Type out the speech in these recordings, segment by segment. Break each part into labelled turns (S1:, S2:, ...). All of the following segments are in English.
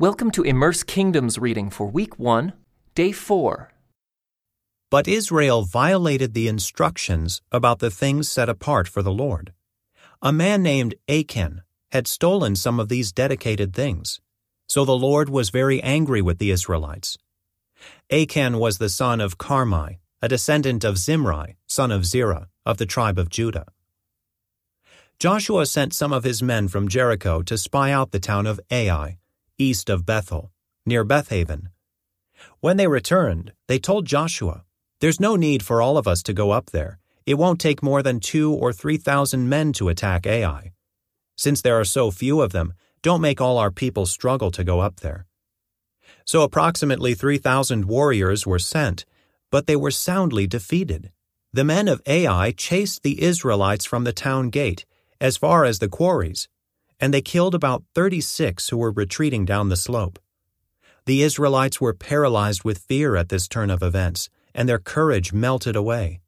S1: Welcome to Immerse Kingdoms reading for week 1, day 4.
S2: But Israel violated the instructions about the things set apart for the Lord. A man named Achan had stolen some of these dedicated things. So the Lord was very angry with the Israelites. Achan was the son of Carmi, a descendant of Zimri, son of Zerah, of the tribe of Judah. Joshua sent some of his men from Jericho to spy out the town of Ai, east of Bethel, near Bethaven. When they returned, they told Joshua, There's no need for all of us to go up there. It won't take more than two or three thousand men to attack Ai. Since there are so few of them, don't make all our people struggle to go up there. So approximately 3,000 warriors were sent, but they were soundly defeated. The men of Ai chased the Israelites from the town gate as far as the quarries, and they killed about 36 who were retreating down the slope. The Israelites were paralyzed with fear at this turn of events, and their courage melted away.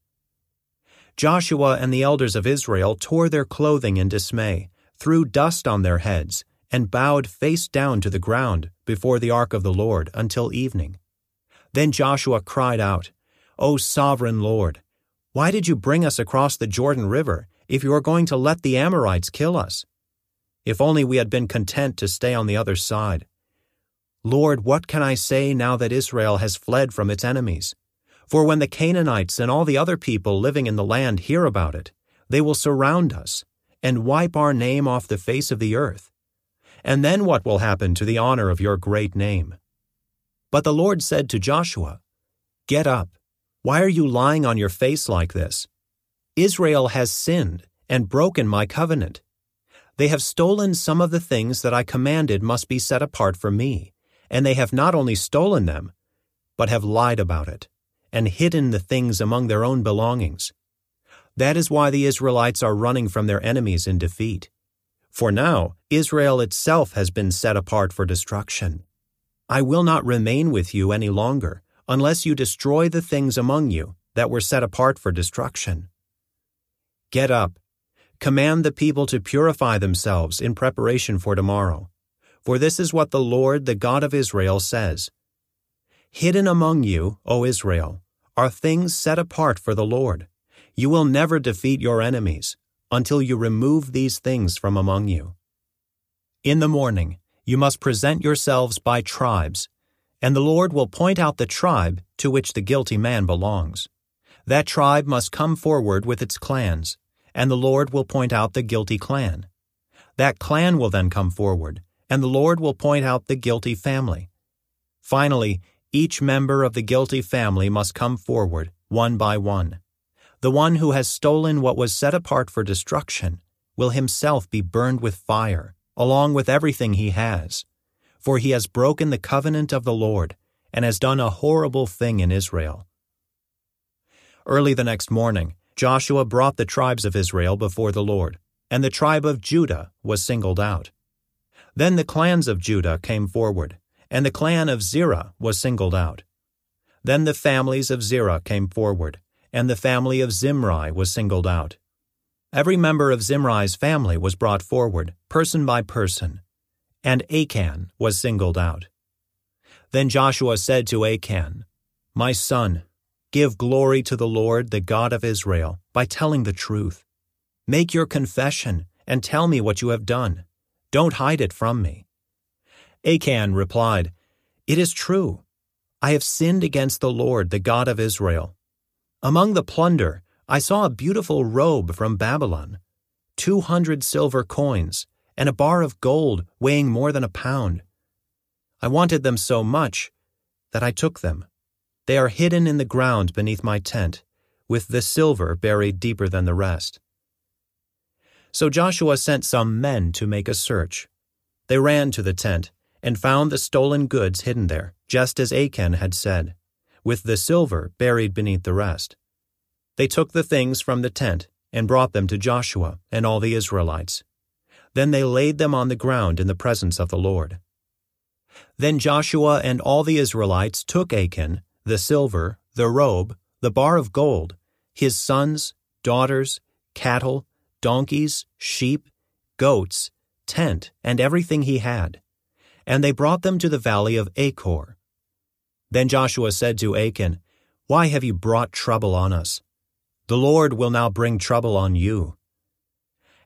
S2: Joshua and the elders of Israel tore their clothing in dismay, threw dust on their heads, and bowed face down to the ground before the ark of the Lord until evening. Then Joshua cried out, O sovereign Lord, why did you bring us across the Jordan River if you are going to let the Amorites kill us? If only we had been content to stay on the other side. Lord, what can I say now that Israel has fled from its enemies? For when the Canaanites and all the other people living in the land hear about it, they will surround us and wipe our name off the face of the earth. And then what will happen to the honor of your great name? But the Lord said to Joshua, Get up. Why are you lying on your face like this? Israel has sinned and broken my covenant. They have stolen some of the things that I commanded must be set apart for me, and they have not only stolen them, but have lied about it, and hidden the things among their own belongings. That is why the Israelites are running from their enemies in defeat. For now, Israel itself has been set apart for destruction. I will not remain with you any longer, unless you destroy the things among you that were set apart for destruction. Get up, command the people to purify themselves in preparation for tomorrow. For this is what the Lord, the God of Israel, says Hidden among you, O Israel, are things set apart for the Lord. You will never defeat your enemies until you remove these things from among you. In the morning, you must present yourselves by tribes, and the Lord will point out the tribe to which the guilty man belongs. That tribe must come forward with its clans and the Lord will point out the guilty clan. That clan will then come forward, and the Lord will point out the guilty family. Finally, each member of the guilty family must come forward, one by one. The one who has stolen what was set apart for destruction will himself be burned with fire, along with everything he has. For he has broken the covenant of the Lord, and has done a horrible thing in Israel. Early the next morning, Joshua brought the tribes of Israel before the Lord, and the tribe of Judah was singled out. Then the clans of Judah came forward, and the clan of Zerah was singled out. Then the families of Zerah came forward, and the family of Zimri was singled out. Every member of Zimri's family was brought forward, person by person, and Achan was singled out. Then Joshua said to Achan, My son, Give glory to the Lord, the God of Israel, by telling the truth. Make your confession and tell me what you have done. Don't hide it from me. Achan replied, It is true. I have sinned against the Lord, the God of Israel. Among the plunder, I saw a beautiful robe from Babylon, two hundred silver coins, and a bar of gold weighing more than a pound. I wanted them so much that I took them. They are hidden in the ground beneath my tent, with the silver buried deeper than the rest. So Joshua sent some men to make a search. They ran to the tent and found the stolen goods hidden there, just as Achan had said, with the silver buried beneath the rest. They took the things from the tent and brought them to Joshua and all the Israelites. Then they laid them on the ground in the presence of the Lord. Then Joshua and all the Israelites took Achan the silver, the robe, the bar of gold, his sons, daughters, cattle, donkeys, sheep, goats, tent, and everything he had. and they brought them to the valley of Achor. Then Joshua said to Achan, Why have you brought trouble on us? The Lord will now bring trouble on you.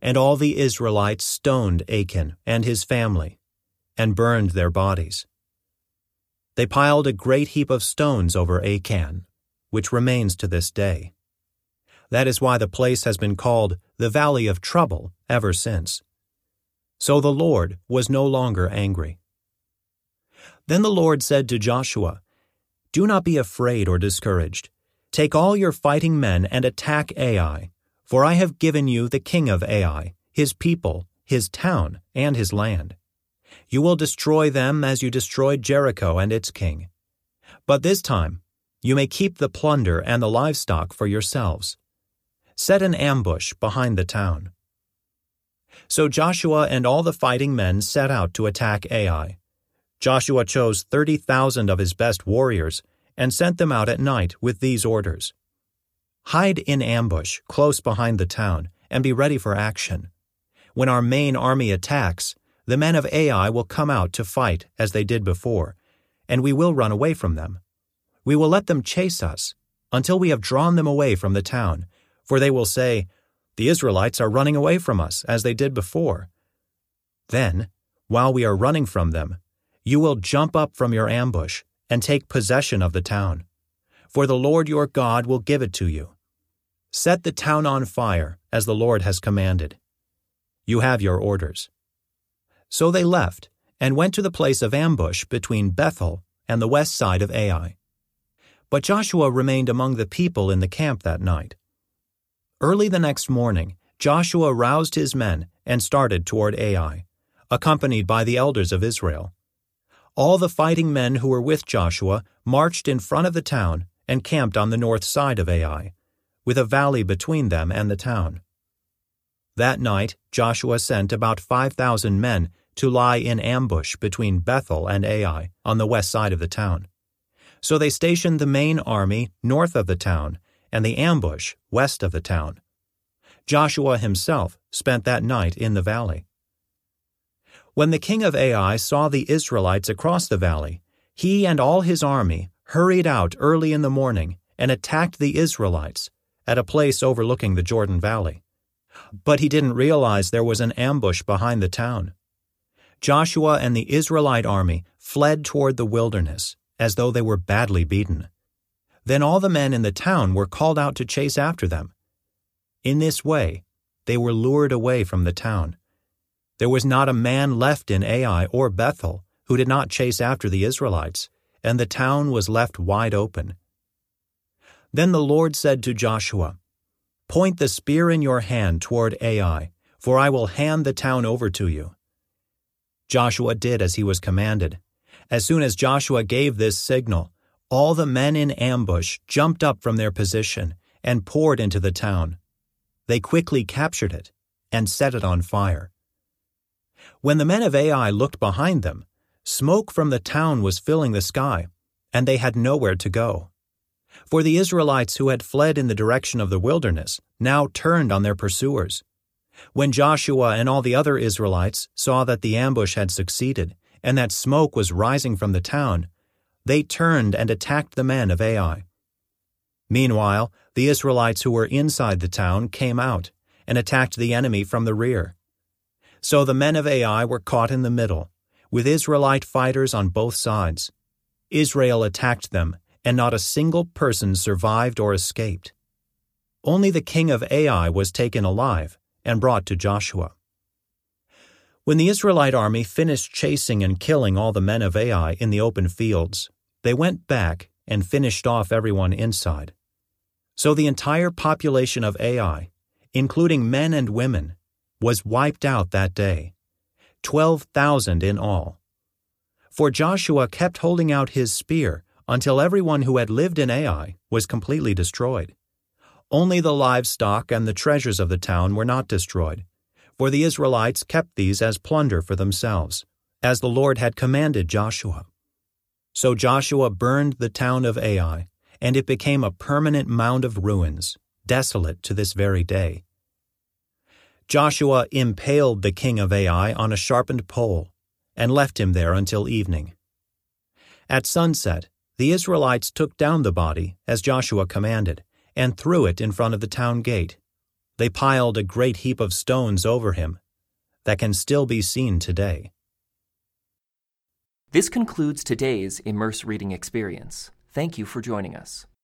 S2: And all the Israelites stoned Achan and his family, and burned their bodies. They piled a great heap of stones over Achan, which remains to this day. That is why the place has been called the Valley of Trouble ever since. So the Lord was no longer angry. Then the Lord said to Joshua, Do not be afraid or discouraged. Take all your fighting men and attack Ai, for I have given you the king of Ai, his people, his town, and his land. You will destroy them as you destroyed Jericho and its king. But this time, you may keep the plunder and the livestock for yourselves. Set an ambush behind the town. So Joshua and all the fighting men set out to attack Ai. Joshua chose 30,000 of his best warriors and sent them out at night with these orders Hide in ambush close behind the town and be ready for action. When our main army attacks, the men of Ai will come out to fight as they did before, and we will run away from them. We will let them chase us until we have drawn them away from the town, for they will say, The Israelites are running away from us as they did before. Then, while we are running from them, you will jump up from your ambush and take possession of the town. For the Lord your God will give it to you. Set the town on fire, as the Lord has commanded. You have your orders. So they left and went to the place of ambush between Bethel and the west side of Ai. But Joshua remained among the people in the camp that night. Early the next morning, Joshua roused his men and started toward Ai, accompanied by the elders of Israel. All the fighting men who were with Joshua marched in front of the town and camped on the north side of Ai, with a valley between them and the town. That night Joshua sent about 5,000 men to lie in ambush between Bethel and Ai on the west side of the town. So they stationed the main army north of the town and the ambush west of the town. Joshua himself spent that night in the valley. When the king of Ai saw the Israelites across the valley, he and all his army hurried out early in the morning and attacked the Israelites at a place overlooking the Jordan Valley. But he didn't realize there was an ambush behind the town. Joshua and the Israelite army fled toward the wilderness as though they were badly beaten. Then all the men in the town were called out to chase after them. In this way, they were lured away from the town there was not a man left in Ai or Bethel who did not chase after the Israelites, and the town was left wide open. Then the Lord said to Joshua, Point the spear in your hand toward Ai, for I will hand the town over to you. Joshua did as he was commanded. As soon as Joshua gave this signal, all the men in ambush jumped up from their position and poured into the town. They quickly captured it and set it on fire. When the men of Ai looked behind them, smoke from the town was filling the sky, and they had nowhere to go. For the Israelites who had fled in the direction of the wilderness now turned on their pursuers. When Joshua and all the other Israelites saw that the ambush had succeeded, and that smoke was rising from the town, they turned and attacked the men of Ai. Meanwhile, the Israelites who were inside the town came out and attacked the enemy from the rear. So the men of Ai were caught in the middle, with Israelite fighters on both sides. Israel attacked them, and not a single person survived or escaped. Only the king of Ai was taken alive and brought to Joshua. When the Israelite army finished chasing and killing all the men of Ai in the open fields, they went back and finished off everyone inside. So the entire population of Ai, including men and women, was wiped out that day, 12,000 in all. For Joshua kept holding out his spear until everyone who had lived in Ai was completely destroyed. Only the livestock and the treasures of the town were not destroyed, for the Israelites kept these as plunder for themselves, as the Lord had commanded Joshua. So Joshua burned the town of Ai, and it became a permanent mound of ruins, desolate to this very day. Joshua impaled the king of Ai on a sharpened pole, and left him there until evening. At sunset, the Israelites took down the body, as Joshua commanded, and threw it in front of the town gate. They piled a great heap of stones over him that can still be seen today.
S1: This concludes today's Immerse Reading Experience. Thank you for joining us.